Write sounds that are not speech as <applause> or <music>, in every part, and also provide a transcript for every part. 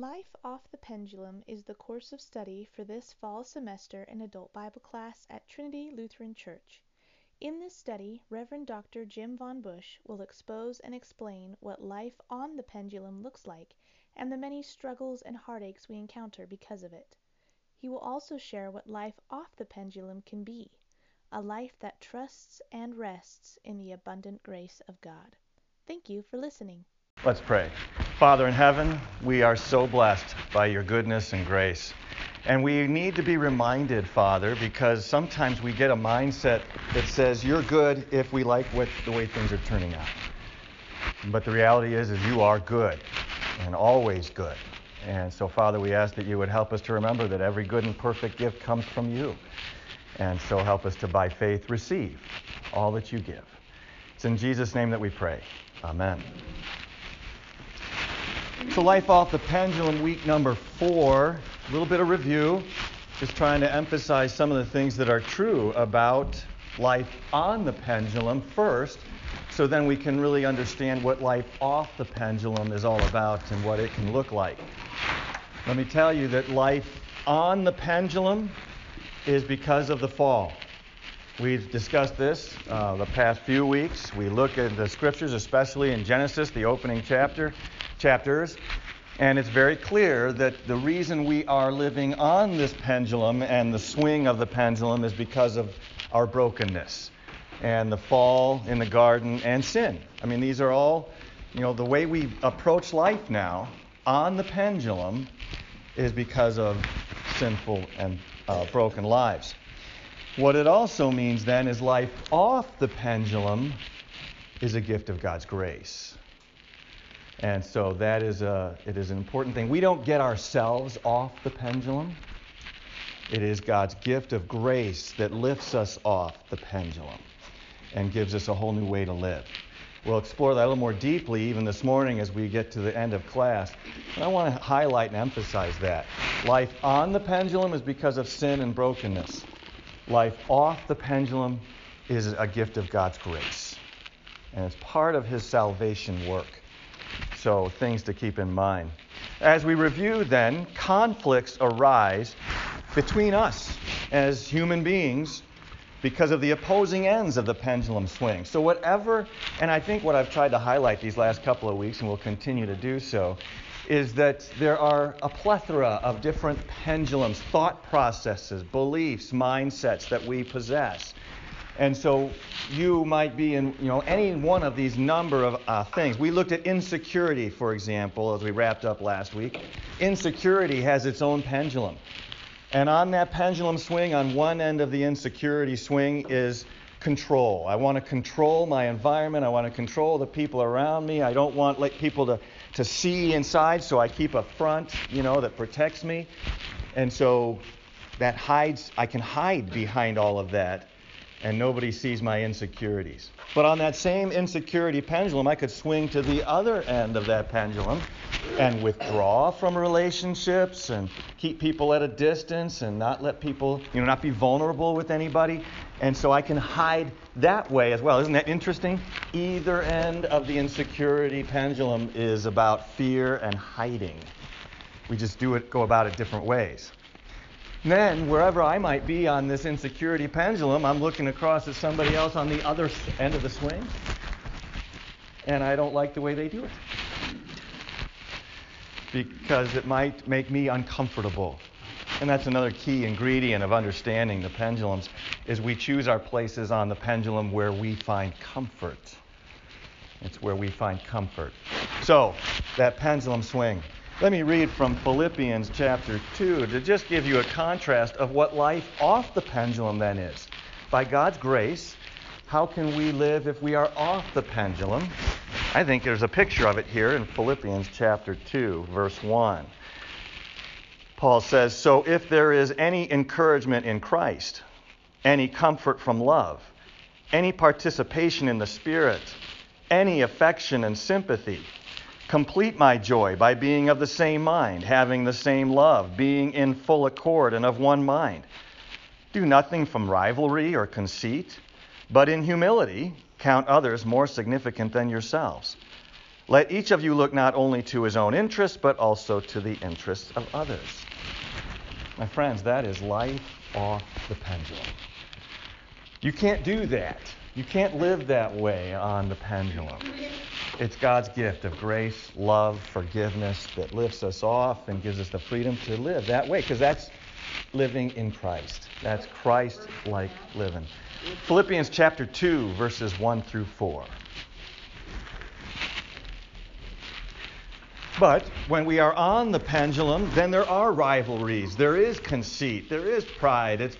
Life Off the Pendulum is the course of study for this fall semester in adult Bible class at Trinity Lutheran Church. In this study, Rev. Dr. Jim Von Bush will expose and explain what life on the pendulum looks like and the many struggles and heartaches we encounter because of it. He will also share what life off the pendulum can be a life that trusts and rests in the abundant grace of God. Thank you for listening. Let's pray. Father in heaven, we are so blessed by your goodness and grace. And we need to be reminded, Father, because sometimes we get a mindset that says you're good if we like what, the way things are turning out. But the reality is, is you are good and always good. And so, Father, we ask that you would help us to remember that every good and perfect gift comes from you. And so help us to, by faith, receive all that you give. It's in Jesus' name that we pray. Amen. So, Life Off the Pendulum, week number four. A little bit of review, just trying to emphasize some of the things that are true about life on the pendulum first, so then we can really understand what life off the pendulum is all about and what it can look like. Let me tell you that life on the pendulum is because of the fall. We've discussed this uh, the past few weeks. We look at the scriptures, especially in Genesis, the opening chapter, chapters, and it's very clear that the reason we are living on this pendulum and the swing of the pendulum is because of our brokenness and the fall in the garden and sin. I mean, these are all, you know, the way we approach life now on the pendulum is because of sinful and uh, broken lives. What it also means then is life off the pendulum is a gift of God's grace. And so that is a it is an important thing. We don't get ourselves off the pendulum. It is God's gift of grace that lifts us off the pendulum and gives us a whole new way to live. We'll explore that a little more deeply even this morning as we get to the end of class. And I want to highlight and emphasize that. Life on the pendulum is because of sin and brokenness. Life off the pendulum is a gift of God's grace. And it's part of his salvation work. So, things to keep in mind. As we review, then, conflicts arise between us as human beings because of the opposing ends of the pendulum swing. So, whatever, and I think what I've tried to highlight these last couple of weeks, and will continue to do so, is that there are a plethora of different pendulums, thought processes, beliefs, mindsets that we possess. And so you might be in you know any one of these number of uh, things. We looked at insecurity, for example, as we wrapped up last week. Insecurity has its own pendulum. And on that pendulum swing, on one end of the insecurity swing is control. I want to control my environment. I want to control the people around me. I don't want like, people to, to see inside, so I keep a front, you know, that protects me. And so that hides, I can hide behind all of that and nobody sees my insecurities. But on that same insecurity pendulum, I could swing to the other end of that pendulum and withdraw from relationships and keep people at a distance and not let people, you know, not be vulnerable with anybody. And so I can hide that way as well. Isn't that interesting? Either end of the insecurity pendulum is about fear and hiding. We just do it, go about it different ways. Then, wherever I might be on this insecurity pendulum, I'm looking across at somebody else on the other end of the swing, and I don't like the way they do it. Because it might make me uncomfortable. And that's another key ingredient of understanding the pendulums is we choose our places on the pendulum where we find comfort. It's where we find comfort. So, that pendulum swing. Let me read from Philippians chapter 2 to just give you a contrast of what life off the pendulum then is. By God's grace, how can we live if we are off the pendulum? I think there's a picture of it here in Philippians chapter 2, verse 1. Paul says, So if there is any encouragement in Christ, any comfort from love, any participation in the Spirit, any affection and sympathy, Complete my joy by being of the same mind, having the same love, being in full accord and of one mind. Do nothing from rivalry or conceit, but in humility count others more significant than yourselves. Let each of you look not only to his own interests, but also to the interests of others. My friends, that is life off the pendulum. You can't do that. You can't live that way on the pendulum. It's God's gift of grace, love, forgiveness that lifts us off and gives us the freedom to live that way because that's living in Christ. That's Christ like living. Philippians chapter 2, verses 1 through 4. But when we are on the pendulum, then there are rivalries. There is conceit. There is pride. It's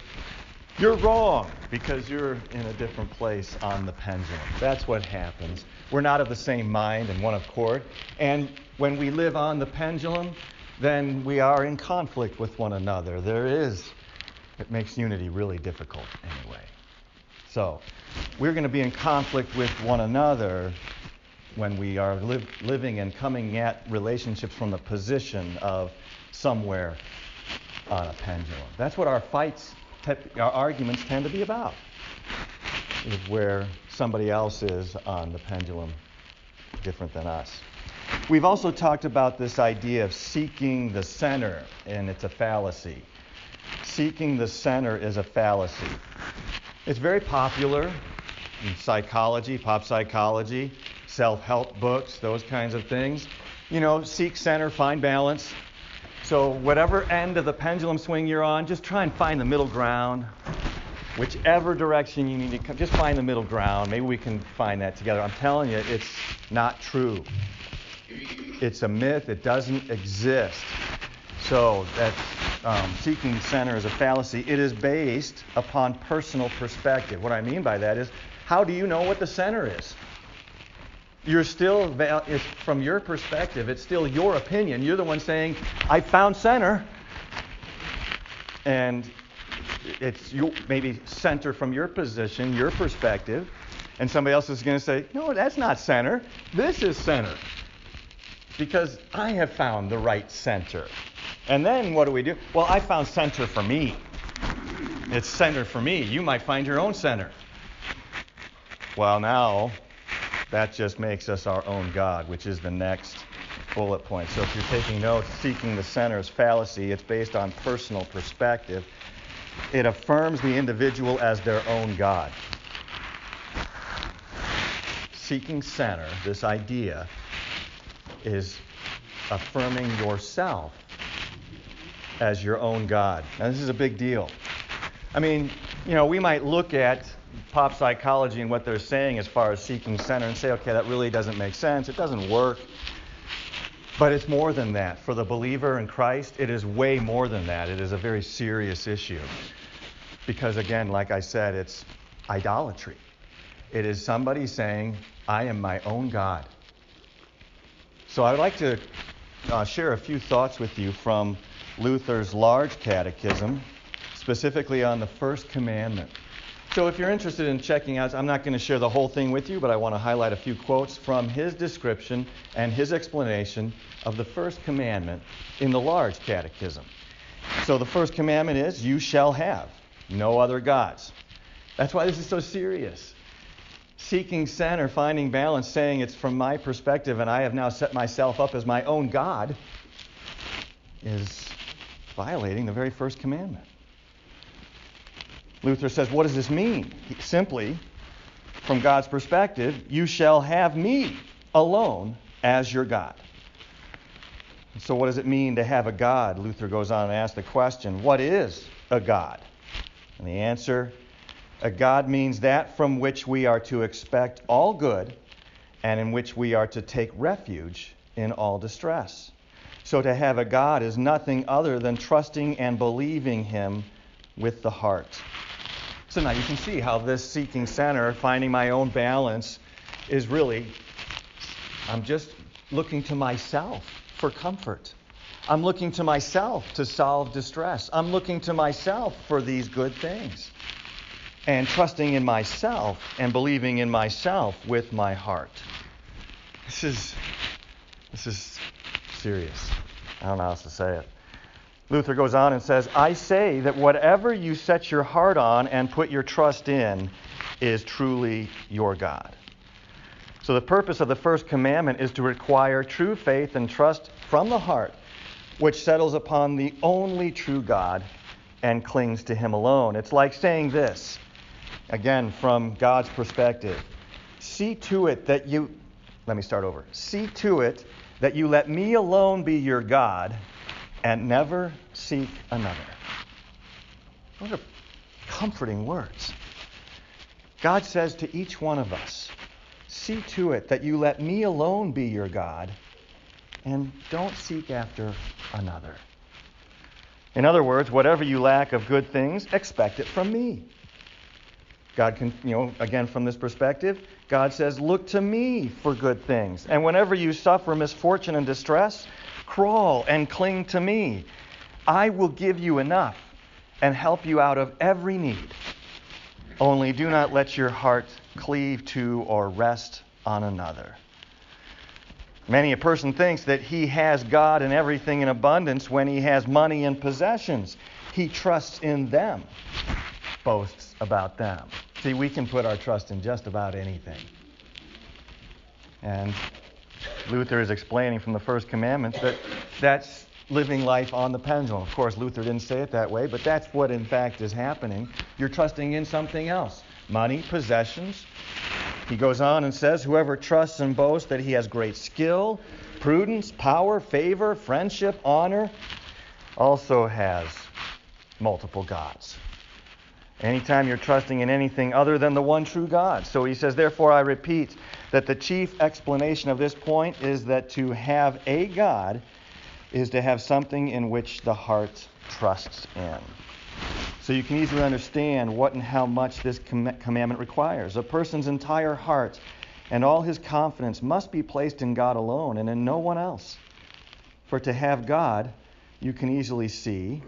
you're wrong because you're in a different place on the pendulum. That's what happens. We're not of the same mind and one accord. And when we live on the pendulum, then we are in conflict with one another. There is, it makes unity really difficult anyway. So, we're going to be in conflict with one another when we are living and coming at relationships from the position of somewhere on a pendulum. That's what our fights, our arguments tend to be about, is where somebody else is on the pendulum different than us. We've also talked about this idea of seeking the center, and it's a fallacy. Seeking the center is a fallacy. It's very popular in psychology, pop psychology self help books, those kinds of things. You know, seek center, find balance. So, whatever end of the pendulum swing you're on, just try and find the middle ground. Whichever direction you need to come, just find the middle ground. Maybe we can find that together. I'm telling you, it's not true. It's a myth, it doesn't exist. So, that um, seeking center is a fallacy. It is based upon personal perspective. What I mean by that is, how do you know what the center is? You're still, from your perspective, it's still your opinion. You're the one saying, I found center. And it's you, maybe center from your position, your perspective. And somebody else is going to say, no, that's not center. This is center. Because I have found the right center. And then what do we do? Well, I found center for me. It's center for me. You might find your own center. Well, now that just makes us our own God, which is the next bullet point. So if you're taking notes, seeking the center is fallacy. It's based on personal perspective. It affirms the individual as their own God. Seeking center, this idea, is affirming yourself as your own God. Now, this is a big deal. I mean, you know, we might look at pop psychology and what they're saying as far as seeking center and say, okay, that really doesn't make sense. It doesn't work. But it's more than that. For the believer in Christ, it is way more than that. It is a very serious issue. Because, again, like I said, it's idolatry. It is somebody saying, I am my own God. So I'd like to uh, share a few thoughts with you from Luther's Large Catechism, specifically on the first commandment. So if you're interested in checking out, I'm not going to share the whole thing with you, but I want to highlight a few quotes from his description and his explanation of the first commandment in the large catechism. So the first commandment is, You shall have no other gods. That's why this is so serious. Seeking center, finding balance, saying it's from my perspective and I have now set myself up as my own God, is violating the very first commandment. Luther says, What does this mean? Simply, from God's perspective, you shall have me alone as your God. So, what does it mean to have a God? Luther goes on and asks the question, What is a God? And the answer, a God means that from which we are to expect all good and in which we are to take refuge in all distress. So, to have a God is nothing other than trusting and believing Him with the heart. So now you can see how this seeking center, finding my own balance, is really, I'm just looking to myself for comfort. I'm looking to myself to solve distress. I'm looking to myself for these good things. And trusting in myself and believing in myself with my heart. This is this is serious. I don't know how else to say it. Luther goes on and says, I say that whatever you set your heart on and put your trust in is truly your God. So, the purpose of the first commandment is to require true faith and trust from the heart, which settles upon the only true God and clings to Him alone. It's like saying this, again, from God's perspective See to it that you, let me start over. See to it that you let me alone be your God and never seek another. What are comforting words. God says to each one of us, See to it that you let me alone be your God and don't seek after another. In other words, whatever you lack of good things, expect it from me. God can, you know, again, from this perspective, God says, Look to me for good things. And whenever you suffer misfortune and distress, crawl and cling to me. I will give you enough and help you out of every need. Only do not let your heart cleave to or rest on another. Many a person thinks that he has God and everything in abundance when he has money and possessions. He trusts in them, boasts about them. See, we can put our trust in just about anything. And Luther is explaining from the first commandment that that's living life on the pendulum. Of course, Luther didn't say it that way, but that's what in fact is happening. You're trusting in something else money, possessions. He goes on and says, Whoever trusts and boasts that he has great skill, prudence, power, favor, friendship, honor, also has multiple gods. Anytime you're trusting in anything other than the one true God. So he says, Therefore, I repeat that the chief explanation of this point is that to have a God is to have something in which the heart trusts in. So you can easily understand what and how much this com- commandment requires. A person's entire heart and all his confidence must be placed in God alone and in no one else. For to have God, you can easily see,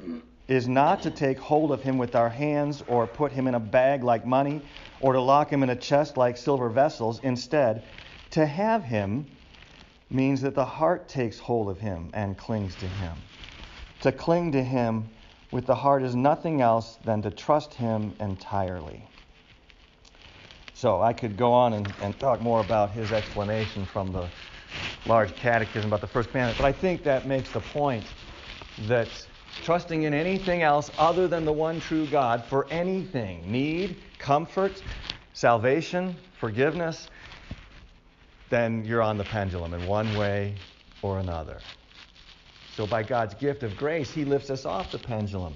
is not to take hold of him with our hands or put him in a bag like money or to lock him in a chest like silver vessels. Instead, to have him means that the heart takes hold of him and clings to him. To cling to him with the heart is nothing else than to trust him entirely. So I could go on and, and talk more about his explanation from the large catechism about the first commandment, but I think that makes the point that trusting in anything else other than the one true God for anything need, comfort, salvation, forgiveness then you're on the pendulum in one way or another. So, by God's gift of grace, He lifts us off the pendulum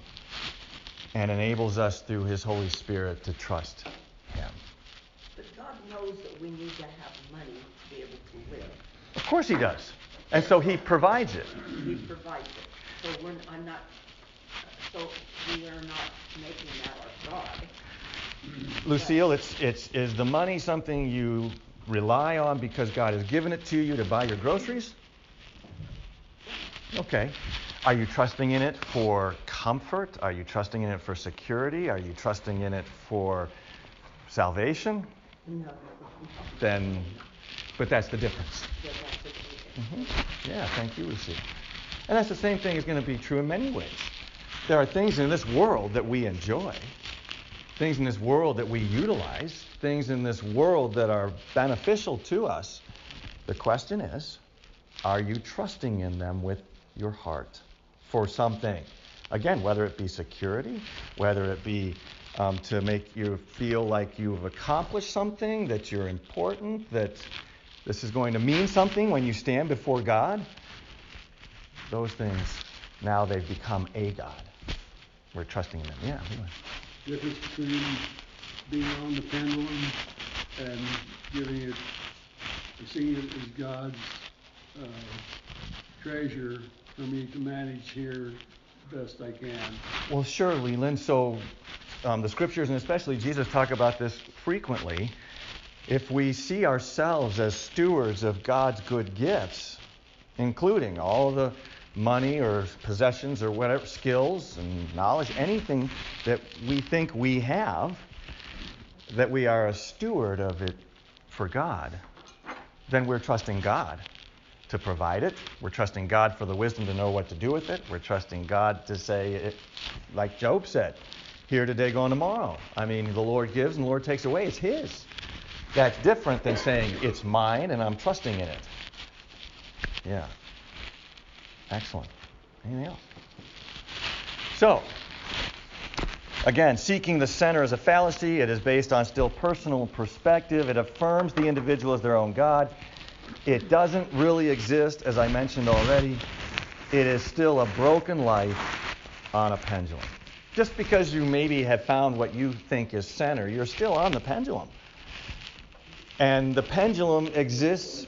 and enables us through His Holy Spirit to trust Him. But God knows that we need to have money to be able to live. Of course, He does. And so He provides it. He provides it. So when I'm not, so we are not making that our God. Lucille, it's, it's, is the money something you rely on because God has given it to you to buy your groceries? Okay. Are you trusting in it for comfort? Are you trusting in it for security? Are you trusting in it for salvation? No. Then, but that's the difference. Yeah, that's what we do. hmm Yeah, thank you, Lucy. And that's the same thing is going to be true in many ways. There are things in this world that we enjoy, things in this world that we utilize, things in this world that are beneficial to us. The question is, are you trusting in them with your heart for something? Again, whether it be security, whether it be um, to make you feel like you've accomplished something, that you're important, that this is going to mean something when you stand before God. Those things, now they've become a God. We're trusting in them. Yeah. difference between being on the pendulum and giving it, seeing it as God's uh, treasure for me to manage here best I can. Well, sure, Leland. So um, the scriptures, and especially Jesus, talk about this frequently. If we see ourselves as stewards of God's good gifts, including all the money or possessions or whatever, skills and knowledge, anything that we think we have, that we are a steward of it for God, then we're trusting God to provide it. We're trusting God for the wisdom to know what to do with it. We're trusting God to say, it, like Job said, here today, gone tomorrow. I mean, the Lord gives and the Lord takes away. It's His. That's different than saying it's mine and I'm trusting in it. Yeah. Excellent. Anything else? So, again, seeking the center is a fallacy. It is based on still personal perspective. It affirms the individual as their own God. It doesn't really exist, as I mentioned already. It is still a broken life on a pendulum. Just because you maybe have found what you think is center, you're still on the pendulum. And the pendulum exists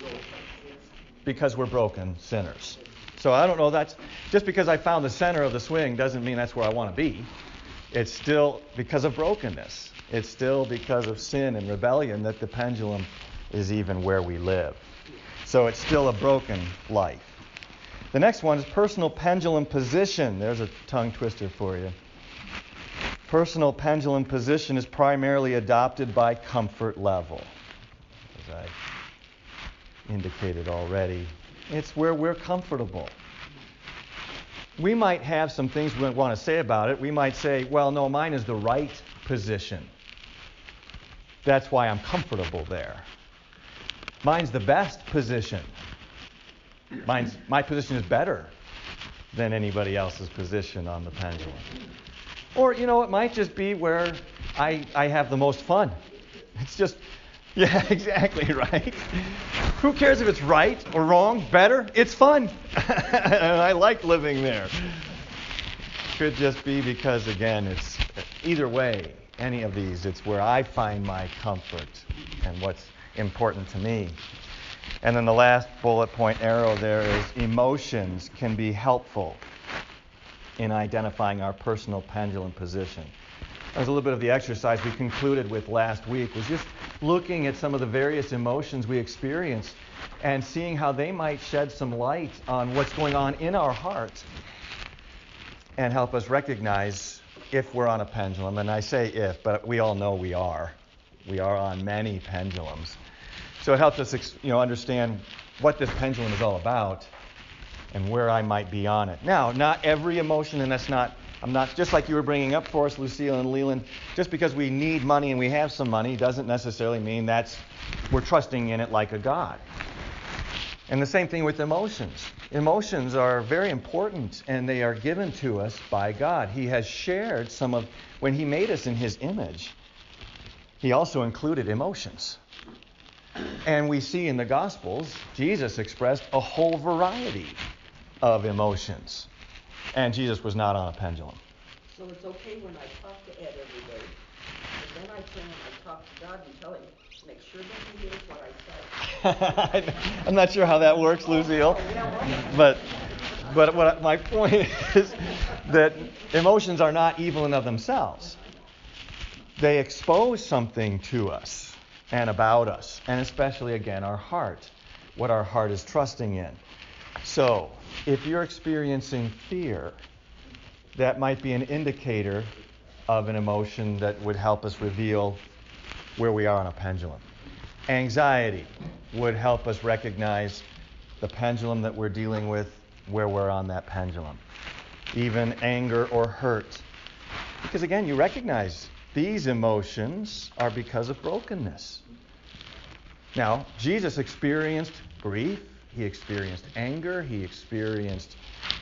because we're broken sinners. So I don't know that's just because I found the center of the swing doesn't mean that's where I want to be. It's still because of brokenness. It's still because of sin and rebellion that the pendulum is even where we live. So it's still a broken life. The next one is personal pendulum position. There's a tongue twister for you. Personal pendulum position is primarily adopted by comfort level, as I indicated already. It's where we're comfortable. We might have some things we want to say about it. We might say, well, no, mine is the right position. That's why I'm comfortable there. Mine's the best position. Mine's, my position is better than anybody else's position on the pendulum. Or, you know, it might just be where I, I have the most fun. It's just, <laughs> yeah, exactly, <laughs> right? Who cares if it's right or wrong, better? It's fun. <laughs> I like living there. Could just be because, again, it's either way, any of these, it's where I find my comfort and what's important to me. And then the last bullet point arrow there is emotions can be helpful in identifying our personal pendulum position. Was a little bit of the exercise we concluded with last week was just looking at some of the various emotions we experience and seeing how they might shed some light on what's going on in our heart and help us recognize if we're on a pendulum. And I say if, but we all know we are. We are on many pendulums. So it helps us you know, understand what this pendulum is all about and where I might be on it. Now, not every emotion, and that's not, I'm not, just like you were bringing up for us, Lucille and Leland, just because we need money and we have some money doesn't necessarily mean that's, we're trusting in it like a God. And the same thing with emotions. Emotions are very important and they are given to us by God. He has shared some of, when He made us in His image, He also included emotions. And we see in the Gospels, Jesus expressed a whole variety of emotions. And Jesus was not on a pendulum. So it's okay when I talk to Ed every day, but then I turn and I talk to God and tell him, make sure that he hears what I say. <laughs> I'm not sure how that works, Lucille. But but what my point is that emotions are not evil in of themselves. They expose something to us and about us, and especially again our heart, what our heart is trusting in. So, if you're experiencing fear, that might be an indicator of an emotion that would help us reveal where we are on a pendulum. Anxiety would help us recognize the pendulum that we're dealing with, where we're on that pendulum. Even anger or hurt. Because again, you recognize these emotions are because of brokenness. Now, Jesus experienced grief, he experienced anger. He experienced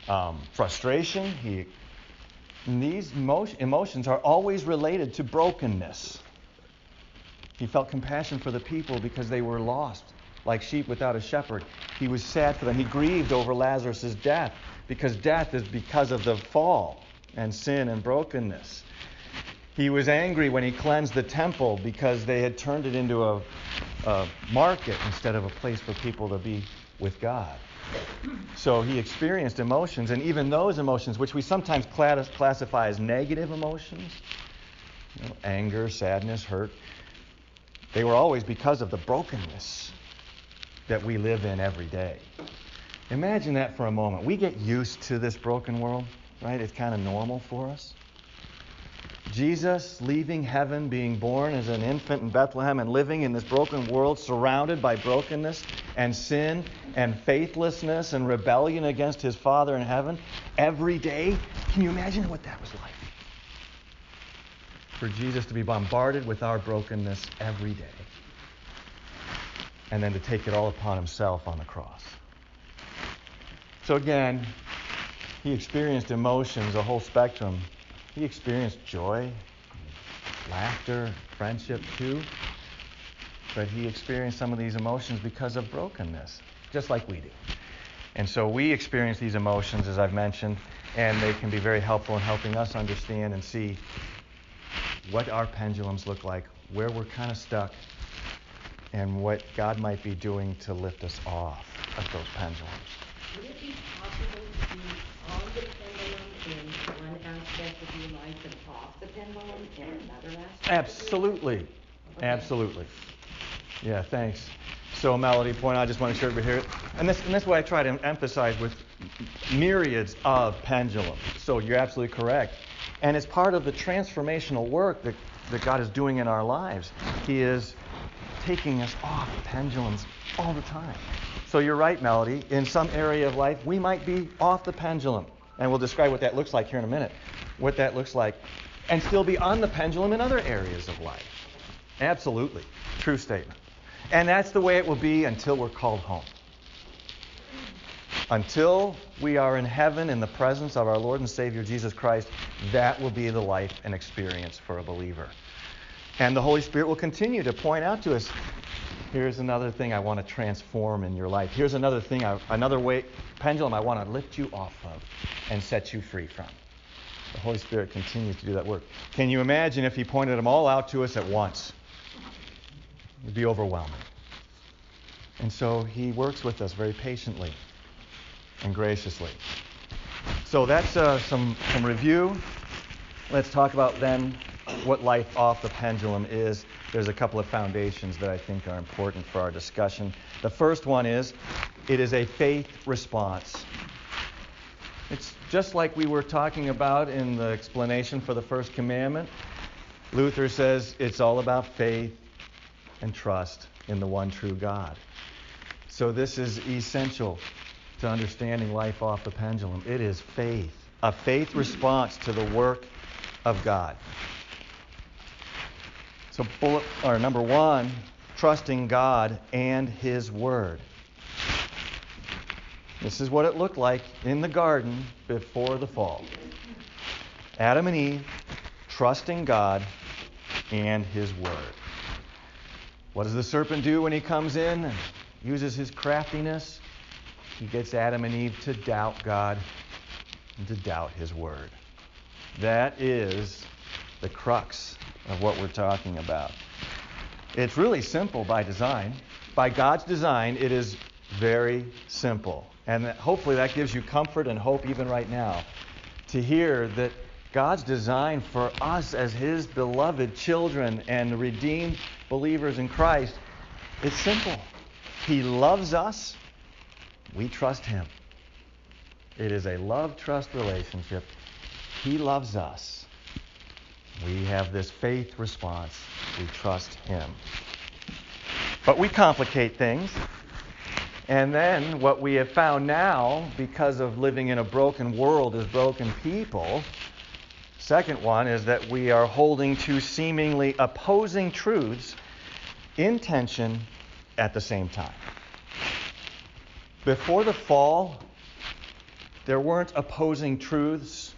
um, frustration. He, these emotions are always related to brokenness. He felt compassion for the people because they were lost, like sheep without a shepherd. He was sad for them. He grieved over Lazarus' death because death is because of the fall and sin and brokenness. He was angry when he cleansed the temple because they had turned it into a, a market instead of a place for people to be with God. So he experienced emotions, and even those emotions, which we sometimes classify as negative emotions, you know, anger, sadness, hurt, they were always because of the brokenness that we live in every day. Imagine that for a moment. We get used to this broken world, right? It's kind of normal for us. Jesus leaving heaven, being born as an infant in Bethlehem, and living in this broken world surrounded by brokenness and sin and faithlessness and rebellion against his Father in heaven every day. Can you imagine what that was like? For Jesus to be bombarded with our brokenness every day. and then to take it all upon himself on the cross. So again, he experienced emotions, a whole spectrum. He experienced joy, laughter, friendship too. But he experienced some of these emotions because of brokenness, just like we do. And so we experience these emotions, as I've mentioned, and they can be very helpful in helping us understand and see what our pendulums look like, where we're kind of stuck, and what God might be doing to lift us off of those pendulums. Would it be possible to be on the pendulum in of your life and off the pendulum in another aspect? Absolutely. Okay. Absolutely. Yeah, thanks. So, Melody, point I just want to share it here. And this, and this is what I try to emphasize with myriads of pendulums. So, you're absolutely correct. And it's part of the transformational work that, that God is doing in our lives. He is taking us off pendulums all the time. So, you're right, Melody. In some area of life, we might be off the pendulum. And we'll describe what that looks like here in a minute. What that looks like. And still be on the pendulum in other areas of life. Absolutely. True statement. And that's the way it will be until we're called home. Until we are in heaven in the presence of our Lord and Savior Jesus Christ, that will be the life and experience for a believer. And the Holy Spirit will continue to point out to us here's another thing I want to transform in your life. Here's another thing, I, another way, pendulum I want to lift you off of and set you free from. The Holy Spirit continues to do that work. Can you imagine if He pointed them all out to us at once? It would be overwhelming. And so He works with us very patiently and graciously. So that's uh, some, some review. Let's talk about then what life off the pendulum is. There's a couple of foundations that I think are important for our discussion. The first one is it is a faith response. It's just like we were talking about in the explanation for the first commandment. Luther says it's all about faith and trust in the one true God. So this is essential to understanding life off the pendulum. It is faith, a faith response to the work of God. So bullet or number 1, trusting God and his word. This is what it looked like in the garden before the fall. Adam and Eve trusting God and his word. What does the serpent do when he comes in and uses his craftiness? He gets Adam and Eve to doubt God and to doubt his word. That is the crux of what we're talking about. It's really simple by design. By God's design, it is very simple. And hopefully that gives you comfort and hope even right now to hear that God's design for us as His beloved children and redeemed believers in Christ is simple. He loves us, we trust Him. It is a love trust relationship. He loves us. We have this faith response. We trust Him. But we complicate things. And then what we have found now, because of living in a broken world as broken people, second one is that we are holding two seemingly opposing truths in tension at the same time. Before the fall, there weren't opposing truths,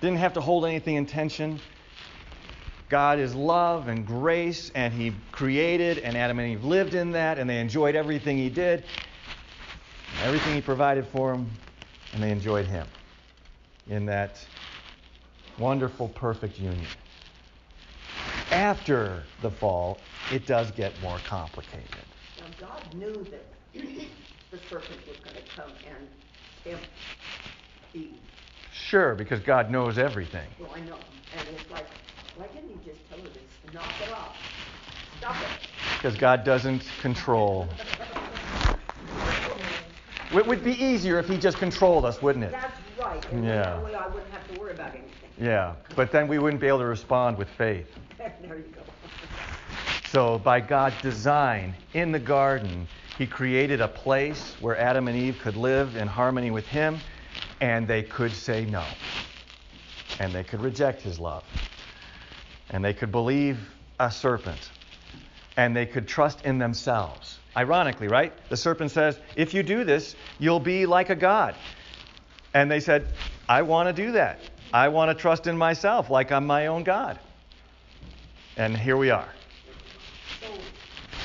didn't have to hold anything in tension. God is love and grace, and He created, and Adam and Eve lived in that, and they enjoyed everything He did, everything He provided for them, and they enjoyed Him in that wonderful, perfect union. After the fall, it does get more complicated. Now, God knew that the serpent was going to come and tempt Eve. Sure, because God knows everything. Well, I know. And it's like, why didn't he just tell her to knock it off? Stop it. Because God doesn't control. It would be easier if He just controlled us, wouldn't it? That's right. And Yeah. that way I wouldn't have to worry about anything. Yeah, but then we wouldn't be able to respond with faith. <laughs> there you go. So, by God's design in the garden, He created a place where Adam and Eve could live in harmony with Him, and they could say no. And they could reject His love. And they could believe a serpent. and they could trust in themselves. Ironically, right? The serpent says, If you do this, you'll be like a God. And they said, I want to do that. I want to trust in myself like I'm my own God. And here we are. So,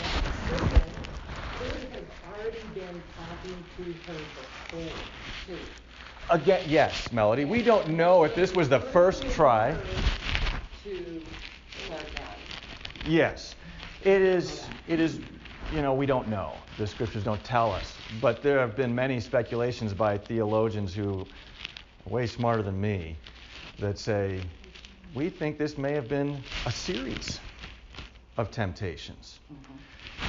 uh, serpent could already been talking to her before, too. Again, yes, Melody. We don't know if this was the first try. To let God. Yes. It is it is you know, we don't know. The scriptures don't tell us. But there have been many speculations by theologians who are way smarter than me that say we think this may have been a series of temptations.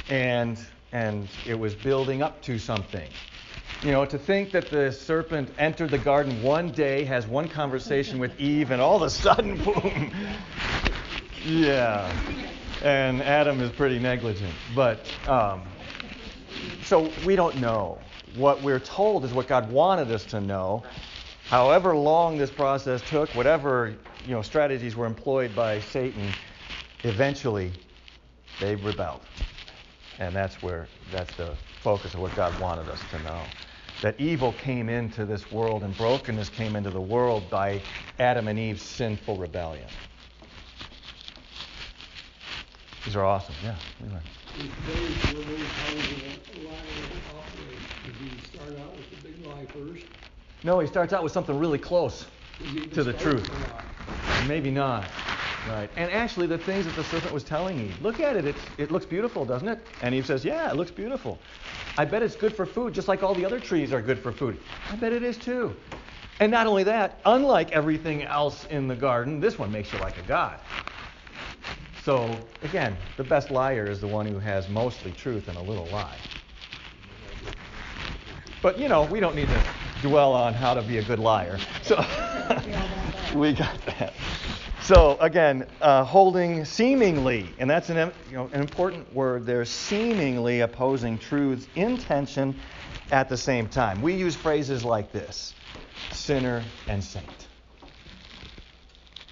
And and it was building up to something. You know, to think that the serpent entered the garden one day, has one conversation with Eve, and all of a sudden, <laughs> boom. Yeah. And Adam is pretty negligent. But um, so we don't know. What we're told is what God wanted us to know. However long this process took, whatever you know strategies were employed by Satan, eventually they rebelled. And that's where that's the focus of what God wanted us to know. That evil came into this world and brokenness came into the world by Adam and Eve's sinful rebellion. These are awesome. Yeah. we learned. In today's world, how does a lie operate? Does he start out with the big lie first? No, he starts out with something really close. To the truth. with a lie? Maybe not. Right. And actually, the things that the serpent was telling Eve, look at it. It's, it looks beautiful, doesn't it? And Eve says, Yeah, it looks beautiful. I bet it's good for food, just like all the other trees are good for food. I bet it is too. And not only that, unlike everything else in the garden, this one makes you like a god. So, again, the best liar is the one who has mostly truth and a little lie. But, you know, we don't need to dwell on how to be a good liar. So, <laughs> we got that. So, again, uh, holding seemingly, and that's an, you know, an important word there, seemingly opposing truths in tension at the same time. We use phrases like this sinner and saint.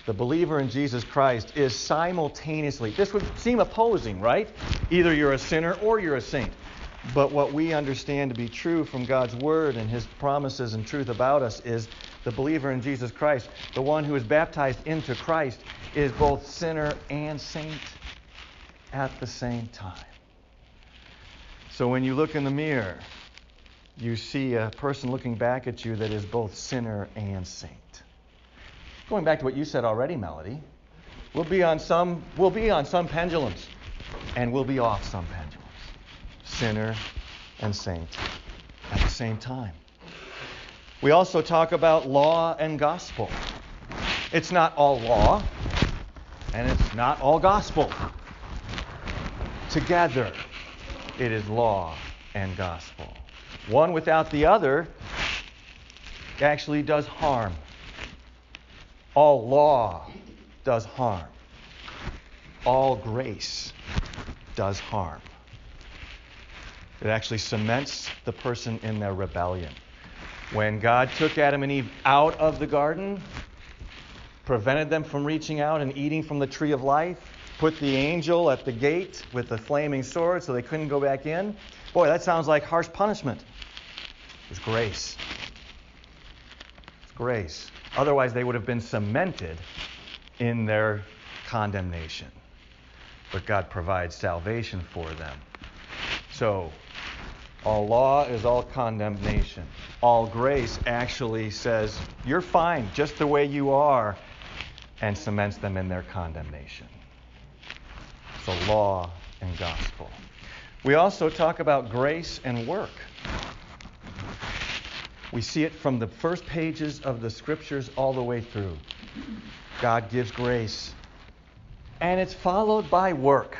The believer in Jesus Christ is simultaneously, this would seem opposing, right? Either you're a sinner or you're a saint. But what we understand to be true from God's Word and His promises and truth about us is the believer in Jesus Christ, the one who is baptized into Christ, is both sinner and saint at the same time. So when you look in the mirror, you see a person looking back at you that is both sinner and saint. Going back to what you said already, Melody, we'll be on some we'll be on some pendulums, and we'll be off some pendulums. Sinner and saint at the same time. We also talk about law and gospel. It's not all law, and it's not all gospel. Together, it is law and gospel. One without the other actually does harm. All law does harm. All grace does harm. It actually cements the person in their rebellion. When God took Adam and Eve out of the garden, prevented them from reaching out and eating from the tree of life, put the angel at the gate with the flaming sword so they couldn't go back in. Boy, that sounds like harsh punishment. It was grace. It's grace. Otherwise, they would have been cemented in their condemnation. But God provides salvation for them. So, all law is all condemnation. All grace actually says, you're fine just the way you are, and cements them in their condemnation. So, law and gospel. We also talk about grace and work. We see it from the first pages of the scriptures all the way through. God gives grace, and it's followed by work.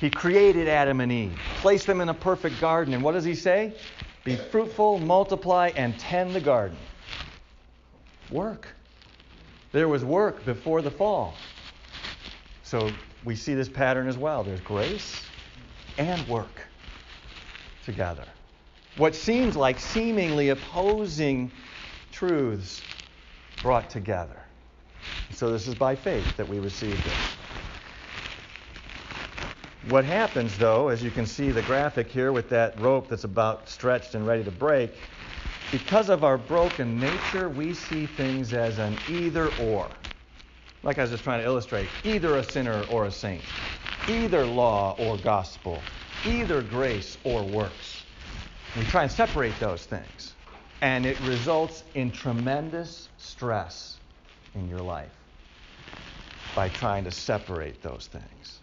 He created Adam and Eve, placed them in a perfect garden, and what does he say? Be fruitful, multiply, and tend the garden. Work. There was work before the fall. So we see this pattern as well. There's grace and work together. What seems like seemingly opposing truths brought together. So this is by faith that we receive this. What happens, though, as you can see the graphic here with that rope that's about stretched and ready to break, because of our broken nature, we see things as an either or. Like I was just trying to illustrate either a sinner or a saint, either law or gospel, either grace or works. We try and separate those things, and it results in tremendous stress in your life by trying to separate those things.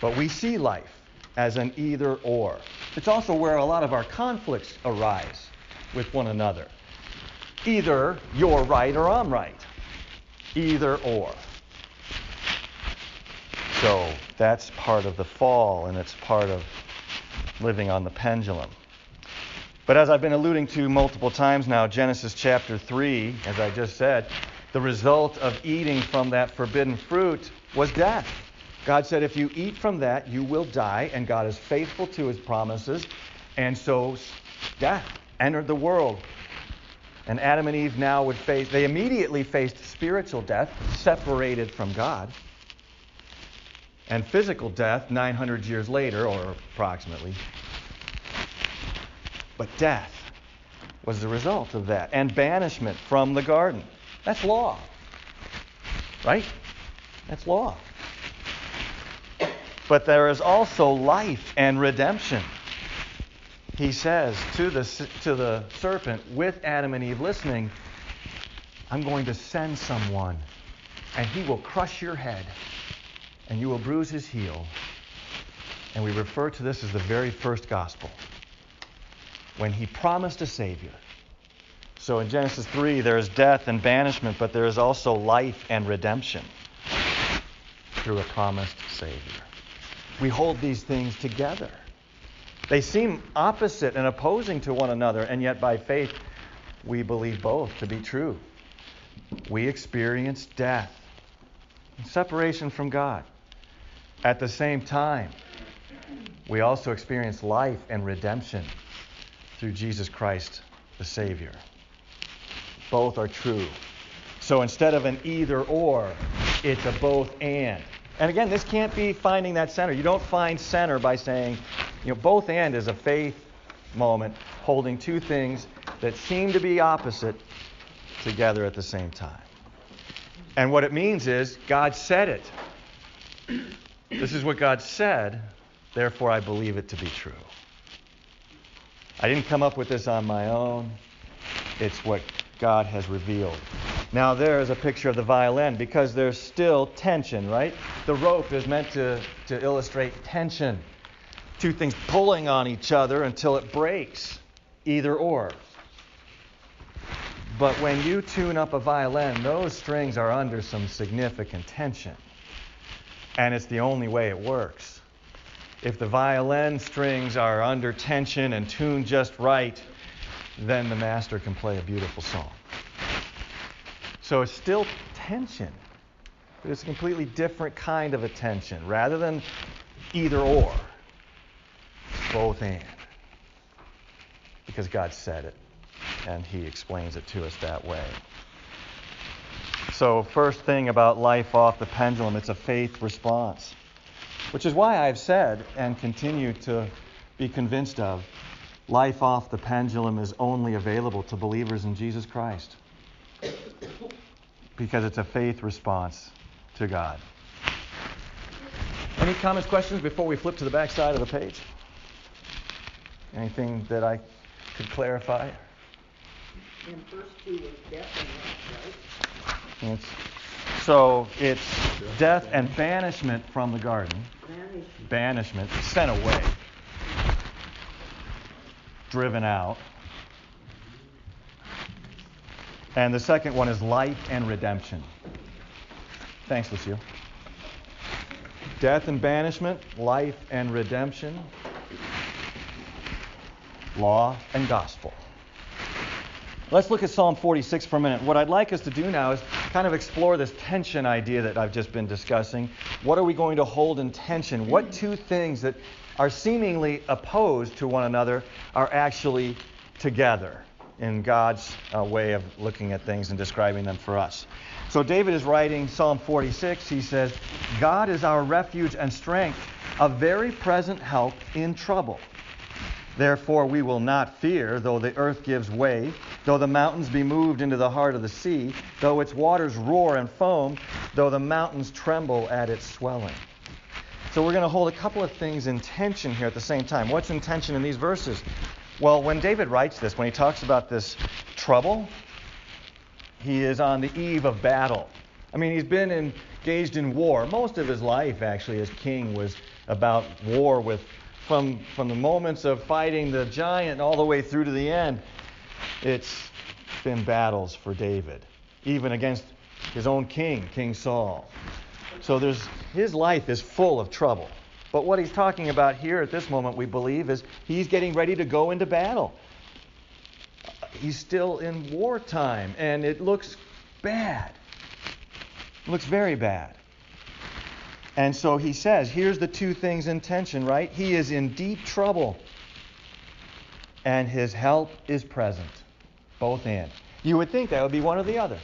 But we see life as an either or. It's also where a lot of our conflicts arise with one another. Either you're right or I'm right. Either or. So that's part of the fall and it's part of living on the pendulum. But as I've been alluding to multiple times now, Genesis chapter 3, as I just said, the result of eating from that forbidden fruit was death. God said, if you eat from that, you will die, and God is faithful to his promises. And so death entered the world. And Adam and Eve now would face, they immediately faced spiritual death, separated from God, and physical death 900 years later, or approximately. But death was the result of that, and banishment from the garden. That's law. Right? That's law. But there is also life and redemption. He says to the, to the serpent, with Adam and Eve listening, I'm going to send someone, and he will crush your head, and you will bruise his heel. And we refer to this as the very first gospel, when he promised a Savior. So in Genesis 3, there is death and banishment, but there is also life and redemption through a promised Savior. We hold these things together. They seem opposite and opposing to one another, and yet by faith, we believe both to be true. We experience death and separation from God. At the same time, we also experience life and redemption through Jesus Christ, the Savior. Both are true. So instead of an either or, it's a both and. And again, this can't be finding that center. You don't find center by saying, you know, both and is a faith moment holding two things that seem to be opposite together at the same time. And what it means is God said it. This is what God said, therefore I believe it to be true. I didn't come up with this on my own. It's what God has revealed. Now, there is a picture of the violin because there's still tension, right? The rope is meant to, to illustrate tension. Two things pulling on each other until it breaks, either or. But when you tune up a violin, those strings are under some significant tension. And it's the only way it works. If the violin strings are under tension and tuned just right, then the master can play a beautiful song. So it's still tension, but it's a completely different kind of attention. Rather than either or, both and. Because God said it, and He explains it to us that way. So, first thing about life off the pendulum, it's a faith response. Which is why I've said and continue to be convinced of life off the pendulum is only available to believers in Jesus Christ. Because it's a faith response to God. Any comments, questions before we flip to the back side of the page? Anything that I could clarify? In verse 2 was death and life, right? It's, so it's death and banishment from the garden. Banishment. Banishment, sent away, driven out. And the second one is life and redemption. Thanks, Lucille. Death and banishment, life and redemption, law and gospel. Let's look at Psalm 46 for a minute. What I'd like us to do now is kind of explore this tension idea that I've just been discussing. What are we going to hold in tension? What two things that are seemingly opposed to one another are actually together in God's uh, way of looking at things and describing them for us? So David is writing Psalm 46. He says, God is our refuge and strength, a very present help in trouble. Therefore, we will not fear, though the earth gives way, though the mountains be moved into the heart of the sea, though its waters roar and foam, though the mountains tremble at its swelling. So, we're going to hold a couple of things in tension here at the same time. What's in tension in these verses? Well, when David writes this, when he talks about this trouble, he is on the eve of battle. I mean, he's been engaged in war. Most of his life, actually, as king, was about war with from from the moments of fighting the giant all the way through to the end. It's been battles for David, even against his own king, King Saul. So there's his life is full of trouble. But what he's talking about here at this moment, we believe, is he's getting ready to go into battle. He's still in wartime, and it looks bad. It looks very bad. And so he says, here's the two things in tension, right? He is in deep trouble, and his help is present. Both and. You would think that would be one or the other.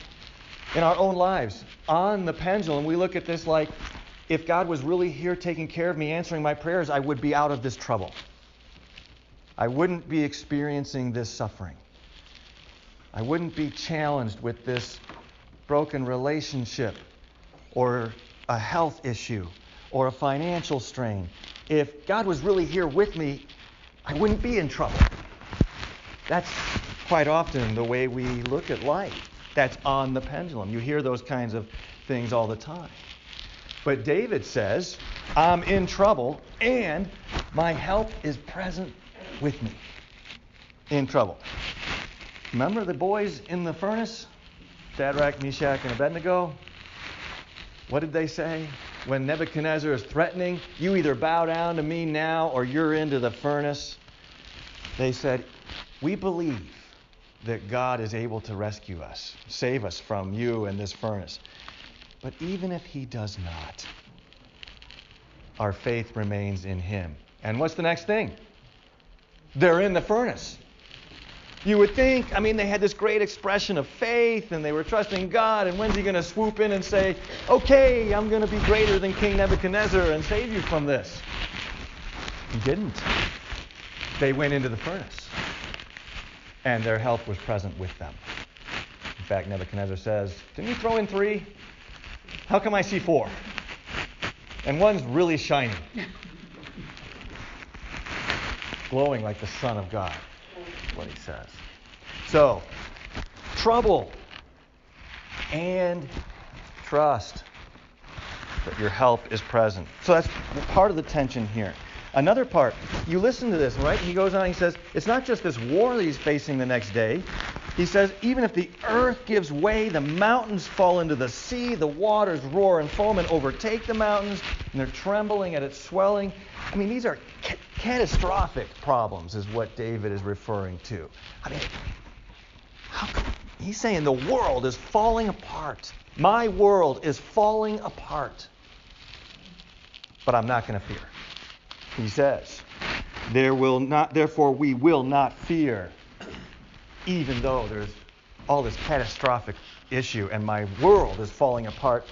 In our own lives, on the pendulum, we look at this like if God was really here taking care of me, answering my prayers, I would be out of this trouble. I wouldn't be experiencing this suffering. I wouldn't be challenged with this broken relationship or a health issue or a financial strain. If God was really here with me, I wouldn't be in trouble. That's quite often the way we look at life. That's on the pendulum. You hear those kinds of things all the time. But David says, I'm in trouble and my help is present with me. In trouble. Remember the boys in the furnace? Shadrach, Meshach, and Abednego? What did they say? When Nebuchadnezzar is threatening, you either bow down to me now or you're into the furnace. They said, We believe that God is able to rescue us, save us from you and this furnace. But even if he does not, our faith remains in him. And what's the next thing? They're in the furnace. You would think, I mean, they had this great expression of faith and they were trusting God, and when's he going to swoop in and say, okay, I'm going to be greater than King Nebuchadnezzar and save you from this? He didn't. They went into the furnace, and their help was present with them. In fact, Nebuchadnezzar says, Didn't you throw in three? How come I see four? And one's really shining, glowing like the Son of God. What he says. So, trouble and trust that your help is present. So that's part of the tension here. Another part, you listen to this, right? He goes on, he says, it's not just this war that he's facing the next day. He says, even if the earth gives way, the mountains fall into the sea, the waters roar and foam and overtake the mountains, and they're trembling at its swelling. I mean, these are catastrophic problems, is what David is referring to. I mean, how? He's saying the world is falling apart. My world is falling apart. But I'm not going to fear. He says, there will not, therefore we will not fear even though there's all this catastrophic issue and my world is falling apart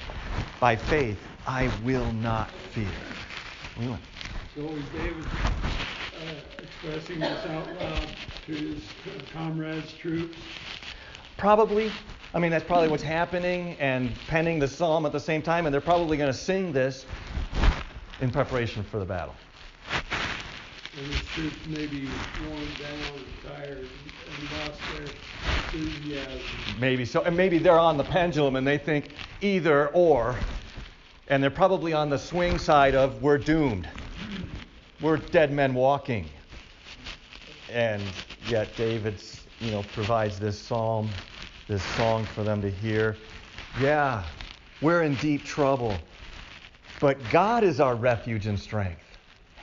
by faith, I will not fear. So is David uh, expressing this out loud to his comrades, troops? Probably. I mean, that's probably what's happening and penning the psalm at the same time, and they're probably going to sing this in preparation for the battle. And his troops may be worn down and tired and lost their enthusiasm. Maybe so. And maybe they're on the pendulum and they think either or. And they're probably on the swing side of we're doomed. We're dead men walking. And yet David's, you know, provides this psalm, this song for them to hear. Yeah, we're in deep trouble. But God is our refuge and strength.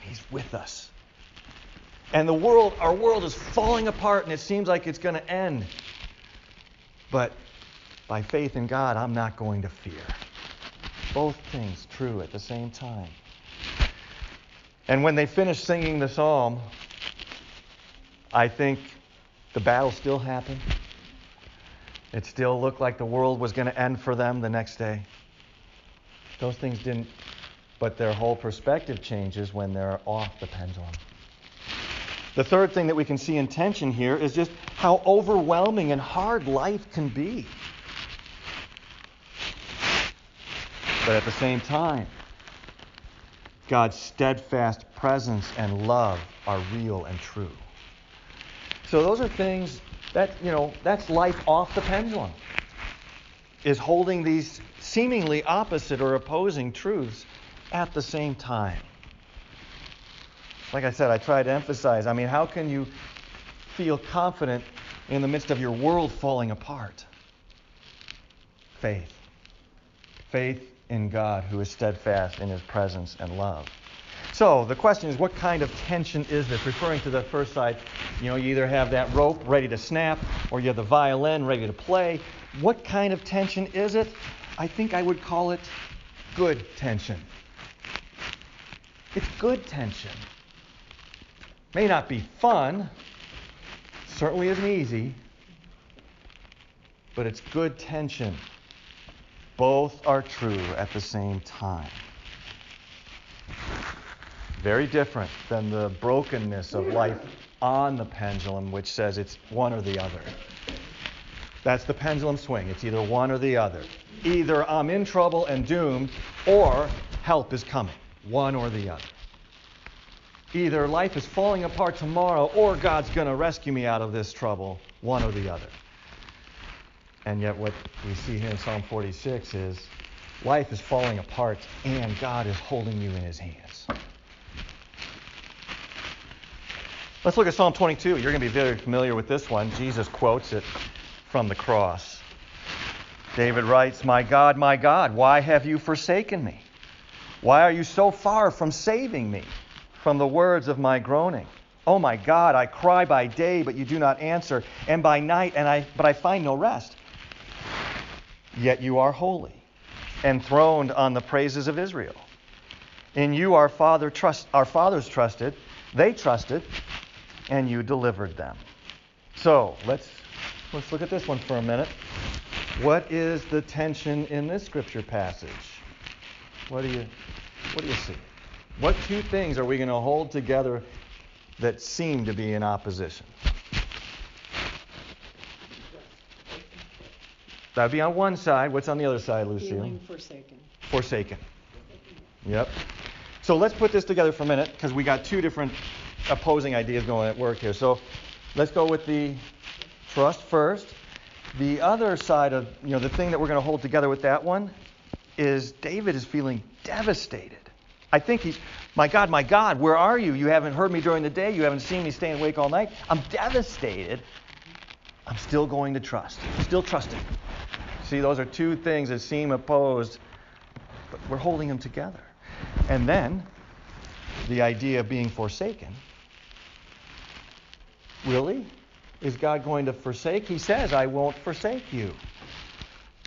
He's with us. And the world, our world is falling apart and it seems like it's going to end. But by faith in God, I'm not going to fear. Both things true at the same time. And when they finished singing the psalm, I think the battle still happened. It still looked like the world was going to end for them the next day. Those things didn't but their whole perspective changes when they're off the pendulum. The third thing that we can see in tension here is just how overwhelming and hard life can be. But at the same time, God's steadfast presence and love are real and true. So those are things that, you know, that's life off the pendulum. Is holding these seemingly opposite or opposing truths at the same time. Like I said, I try to emphasize, I mean, how can you feel confident in the midst of your world falling apart? Faith. Faith in God who is steadfast in his presence and love. So the question is, what kind of tension is this? Referring to the first side, you know, you either have that rope ready to snap or you have the violin ready to play. What kind of tension is it? I think I would call it good tension. It's good tension. May not be fun, certainly isn't easy, but it's good tension. Both are true at the same time. Very different than the brokenness of life on the pendulum, which says it's one or the other. That's the pendulum swing. It's either one or the other. Either I'm in trouble and doomed, or help is coming. One or the other. Either life is falling apart tomorrow, or God's going to rescue me out of this trouble. One or the other. And yet, what we see here in Psalm 46 is life is falling apart, and God is holding you in his hands. Let's look at Psalm 22. You're going to be very familiar with this one. Jesus quotes it from the cross. David writes, My God, my God, why have you forsaken me? Why are you so far from saving me from the words of my groaning? Oh my God, I cry by day, but you do not answer, and by night, and I, but I find no rest. Yet you are holy, enthroned on the praises of Israel. In you our father trust, our fathers trusted, they trusted, and you delivered them. So let's let's look at this one for a minute. What is the tension in this scripture passage? What do you what do you see? What two things are we going to hold together that seem to be in opposition? That would be on one side. What's on the other side, Lucille? Feeling forsaken. Forsaken. Yep. So let's put this together for a minute because we got two different opposing ideas going at work here. So let's go with the trust first. The other side of, you know, the thing that we're going to hold together with that one is David is feeling devastated. I think he's, my God, my God, where are you? You haven't heard me during the day. You haven't seen me staying awake all night. I'm devastated. I'm still going to trust. Still trusting. See, those are two things that seem opposed, but we're holding them together. And then the idea of being forsaken. Really? Is God going to forsake? He says, I won't forsake you.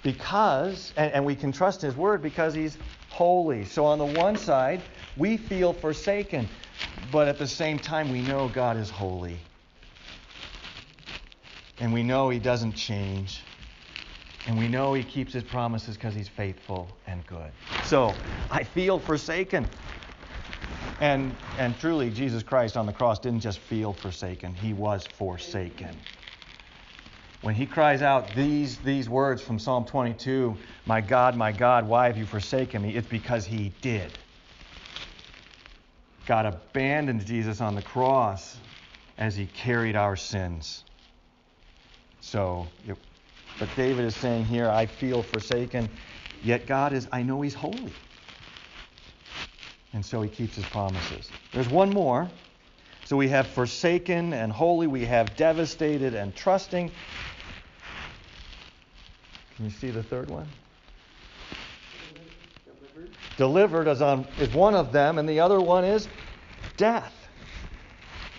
Because, and, and, we can trust His word because He's holy. So on the one side, we feel forsaken, but at the same time, we know God is holy. And we know He doesn't change. And we know He keeps His promises because He's faithful and good. So I feel forsaken. And, and truly, Jesus Christ on the cross didn't just feel forsaken, he was forsaken. When he cries out these, these words from Psalm 22, My God, my God, why have you forsaken me? It's because he did. God abandoned Jesus on the cross as he carried our sins. So, but David is saying here, I feel forsaken, yet God is, I know he's holy and so he keeps his promises. There's one more. So we have forsaken and holy, we have devastated and trusting. Can you see the third one? Delivered. Delivered is, on, is one of them, and the other one is death.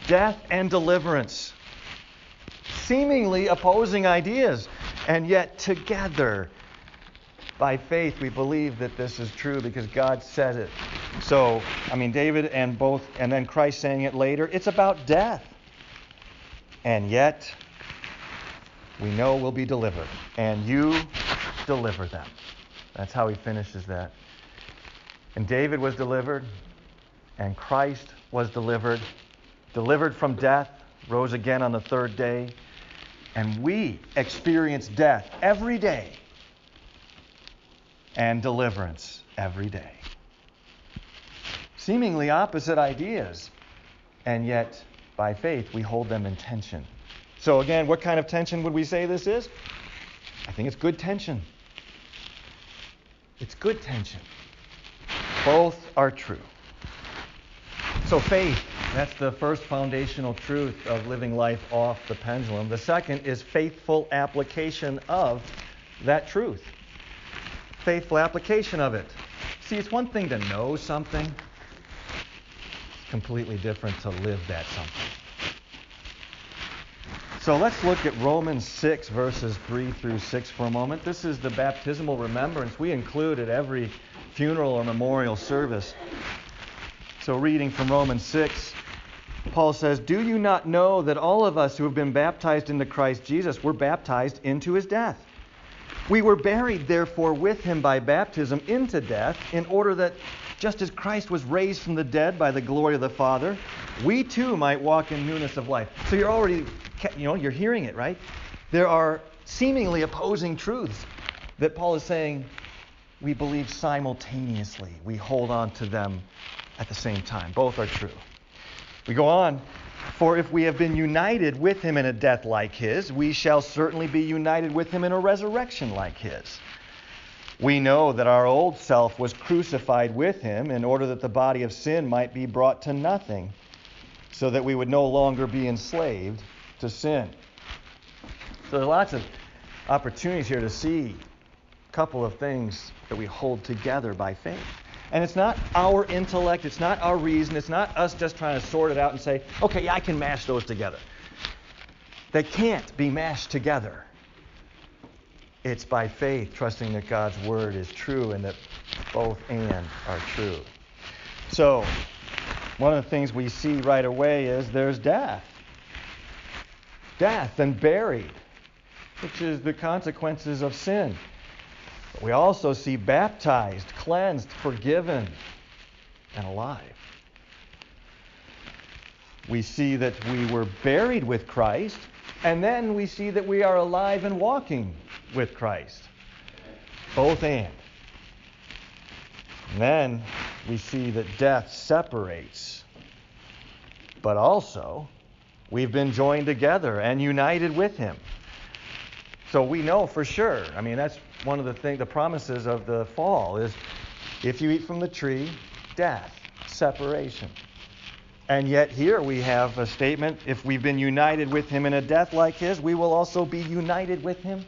Death and deliverance. Seemingly opposing ideas, and yet together. By faith, we believe that this is true because God said it. So, I mean, David and both, and then Christ saying it later, it's about death. And yet, we know we'll be delivered. And you deliver them. That's how he finishes that. And David was delivered, and Christ was delivered, delivered from death, rose again on the third day. And we experience death every day and deliverance every day. Seemingly opposite ideas, and yet by faith we hold them in tension. So, again, what kind of tension would we say this is? I think it's good tension. It's good tension. Both are true. So, faith, that's the first foundational truth of living life off the pendulum. The second is faithful application of that truth. Faithful application of it. See, it's one thing to know something, it's completely different to live that something. So let's look at Romans 6, verses 3 through 6 for a moment. This is the baptismal remembrance we include at every funeral or memorial service. So, reading from Romans 6, Paul says, Do you not know that all of us who have been baptized into Christ Jesus were baptized into his death? We were buried, therefore, with him by baptism into death, in order that just as Christ was raised from the dead by the glory of the Father, we too might walk in newness of life. So you're already you know, you're hearing it, right? There are seemingly opposing truths that Paul is saying we believe simultaneously. We hold on to them at the same time. Both are true. We go on. For if we have been united with him in a death like his, we shall certainly be united with him in a resurrection like his. We know that our old self was crucified with him in order that the body of sin might be brought to nothing, so that we would no longer be enslaved to sin. So there's lots of opportunities here to see a couple of things that we hold together by faith. And it's not our intellect, it's not our reason, it's not us just trying to sort it out and say, okay, yeah, I can mash those together. They can't be mashed together. It's by faith, trusting that God's word is true and that both and are true. So, one of the things we see right away is there's death death and buried, which is the consequences of sin. We also see baptized, cleansed, forgiven, and alive. We see that we were buried with Christ, and then we see that we are alive and walking with Christ. Both and. And then we see that death separates, but also We've been joined together and united with him. So we know for sure. I mean, that's one of the things, the promises of the fall is if you eat from the tree, death, separation. And yet here we have a statement if we've been united with him in a death like his, we will also be united with him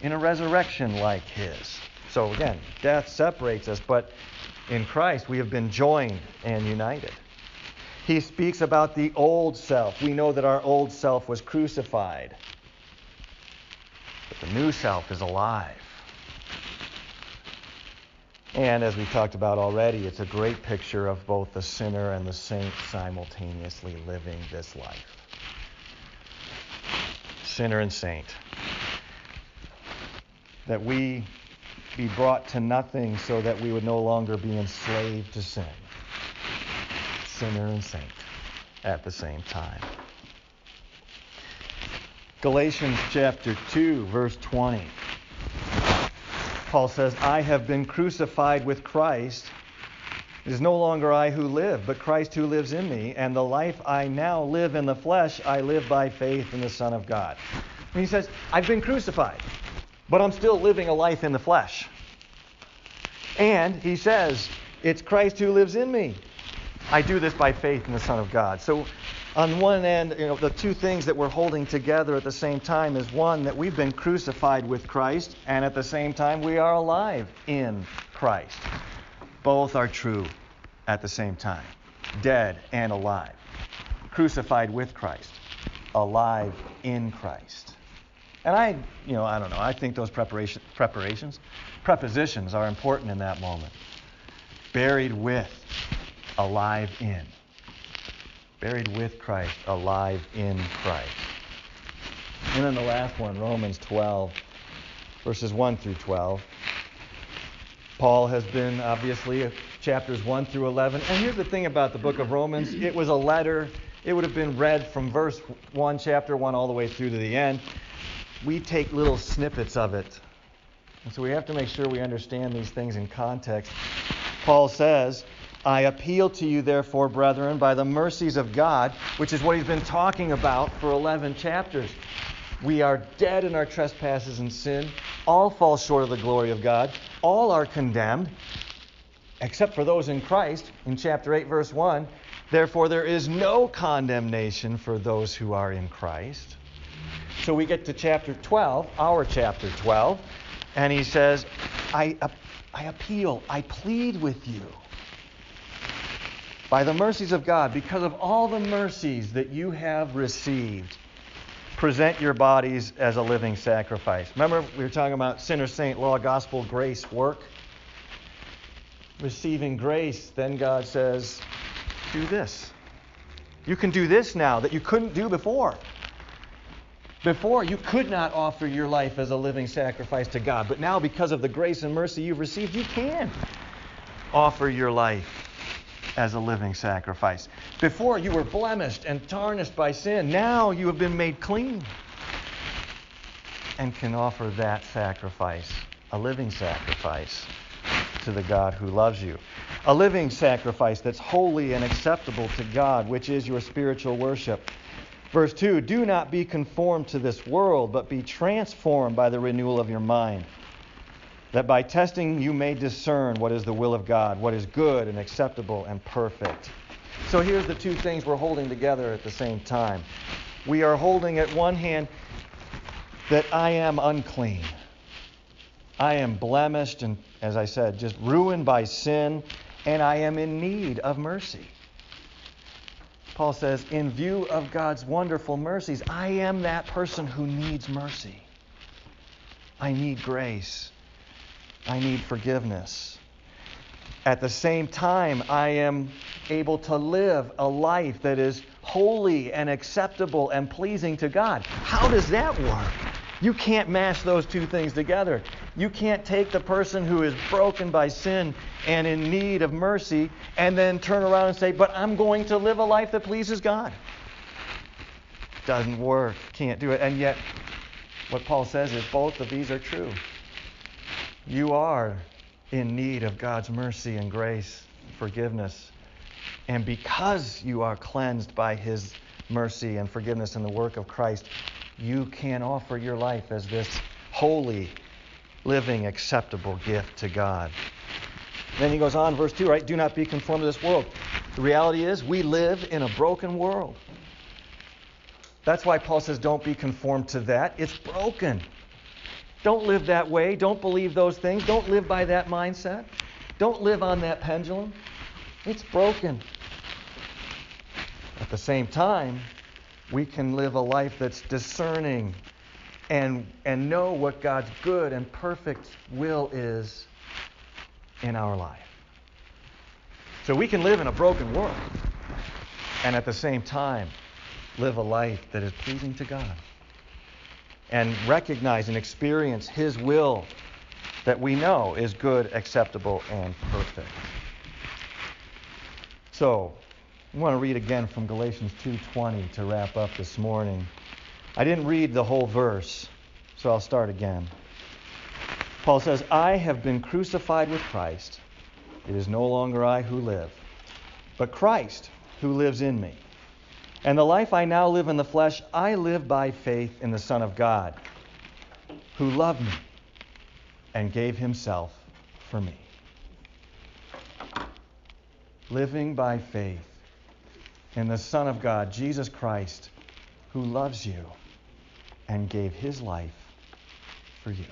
in a resurrection like his. So again, death separates us, but in Christ we have been joined and united. He speaks about the old self. We know that our old self was crucified, the new self is alive. And as we talked about already, it's a great picture of both the sinner and the saint simultaneously living this life. Sinner and saint. That we be brought to nothing so that we would no longer be enslaved to sin sinner and saint at the same time. Galatians chapter 2, verse 20. Paul says, I have been crucified with Christ. It is no longer I who live, but Christ who lives in me. And the life I now live in the flesh, I live by faith in the Son of God. And he says, I've been crucified, but I'm still living a life in the flesh. And he says, It's Christ who lives in me. I do this by faith in the Son of God. So, on one end, you know, the two things that we're holding together at the same time is one, that we've been crucified with Christ, and at the same time, we are alive in Christ. Both are true at the same time dead and alive. Crucified with Christ, alive in Christ. And I, you know, I don't know, I think those preparation, preparations, prepositions are important in that moment. Buried with alive in. Buried with Christ, alive in Christ. And then the last one, Romans 12, verses 1 through 12. Paul has been obviously chapters 1 through 11. And here's the thing about the book of Romans it was a letter, it would have been read from verse 1, chapter 1, all the way through to the end. We take little snippets of it. And so we have to make sure we understand these things in context. Paul says, I appeal to you, therefore, brethren, by the mercies of God, which is what he's been talking about for 11 chapters. We are dead in our trespasses and sin. All fall short of the glory of God. All are condemned except for those in Christ, in chapter 8, verse 1. Therefore, there is no condemnation for those who are in Christ. So we get to chapter 12, our chapter 12, and he says, I, I appeal, I plead with you by the mercies of God, because of all the mercies that you have received, present your bodies as a living sacrifice. Remember, we were talking about sinner, saint, law, gospel, grace, work receiving grace, then God says, do this. You can do this now that you couldn't do before. Before, you could not offer your life as a living sacrifice to God, but now, because of the grace and mercy you've received, you can offer your life as a living sacrifice. Before, you were blemished and tarnished by sin. Now, you have been made clean and can offer that sacrifice, a living sacrifice to the God who loves you. A living sacrifice that's holy and acceptable to God, which is your spiritual worship. Verse 2 Do not be conformed to this world, but be transformed by the renewal of your mind, that by testing you may discern what is the will of God, what is good and acceptable and perfect. So here's the two things we're holding together at the same time. We are holding at one hand that I am unclean. I am blemished and, as I said, just ruined by sin, and I am in need of mercy. Paul says, in view of God's wonderful mercies, I am that person who needs mercy. I need grace. I need forgiveness. At the same time, I am able to live a life that is holy and acceptable and pleasing to God. How does that work? You can't mash those two things together. You can't take the person who is broken by sin and in need of mercy and then turn around and say, But I'm going to live a life that pleases God. Doesn't work. Can't do it. And yet, what Paul says is both of these are true. You are in need of God's mercy and grace, forgiveness. And because you are cleansed by his mercy and forgiveness in the work of Christ, you can offer your life as this holy, living, acceptable gift to God. Then he goes on, verse 2, right? Do not be conformed to this world. The reality is, we live in a broken world. That's why Paul says, don't be conformed to that. It's broken. Don't live that way. Don't believe those things. Don't live by that mindset. Don't live on that pendulum. It's broken. At the same time, we can live a life that's discerning and, and know what God's good and perfect will is in our life. So we can live in a broken world and at the same time live a life that is pleasing to God and recognize and experience His will that we know is good, acceptable, and perfect. So, I want to read again from Galatians 2:20 to wrap up this morning. I didn't read the whole verse, so I'll start again. Paul says, "I have been crucified with Christ. It is no longer I who live, but Christ who lives in me. And the life I now live in the flesh, I live by faith in the Son of God, who loved me and gave himself for me." Living by faith in the Son of God, Jesus Christ, who loves you and gave his life for you.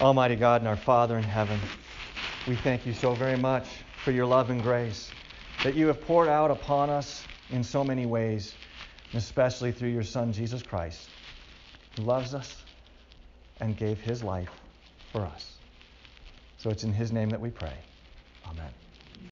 Almighty God and our Father in heaven, we thank you so very much for your love and grace that you have poured out upon us in so many ways, especially through your Son, Jesus Christ, who loves us and gave his life for us. So it's in his name that we pray. Amen.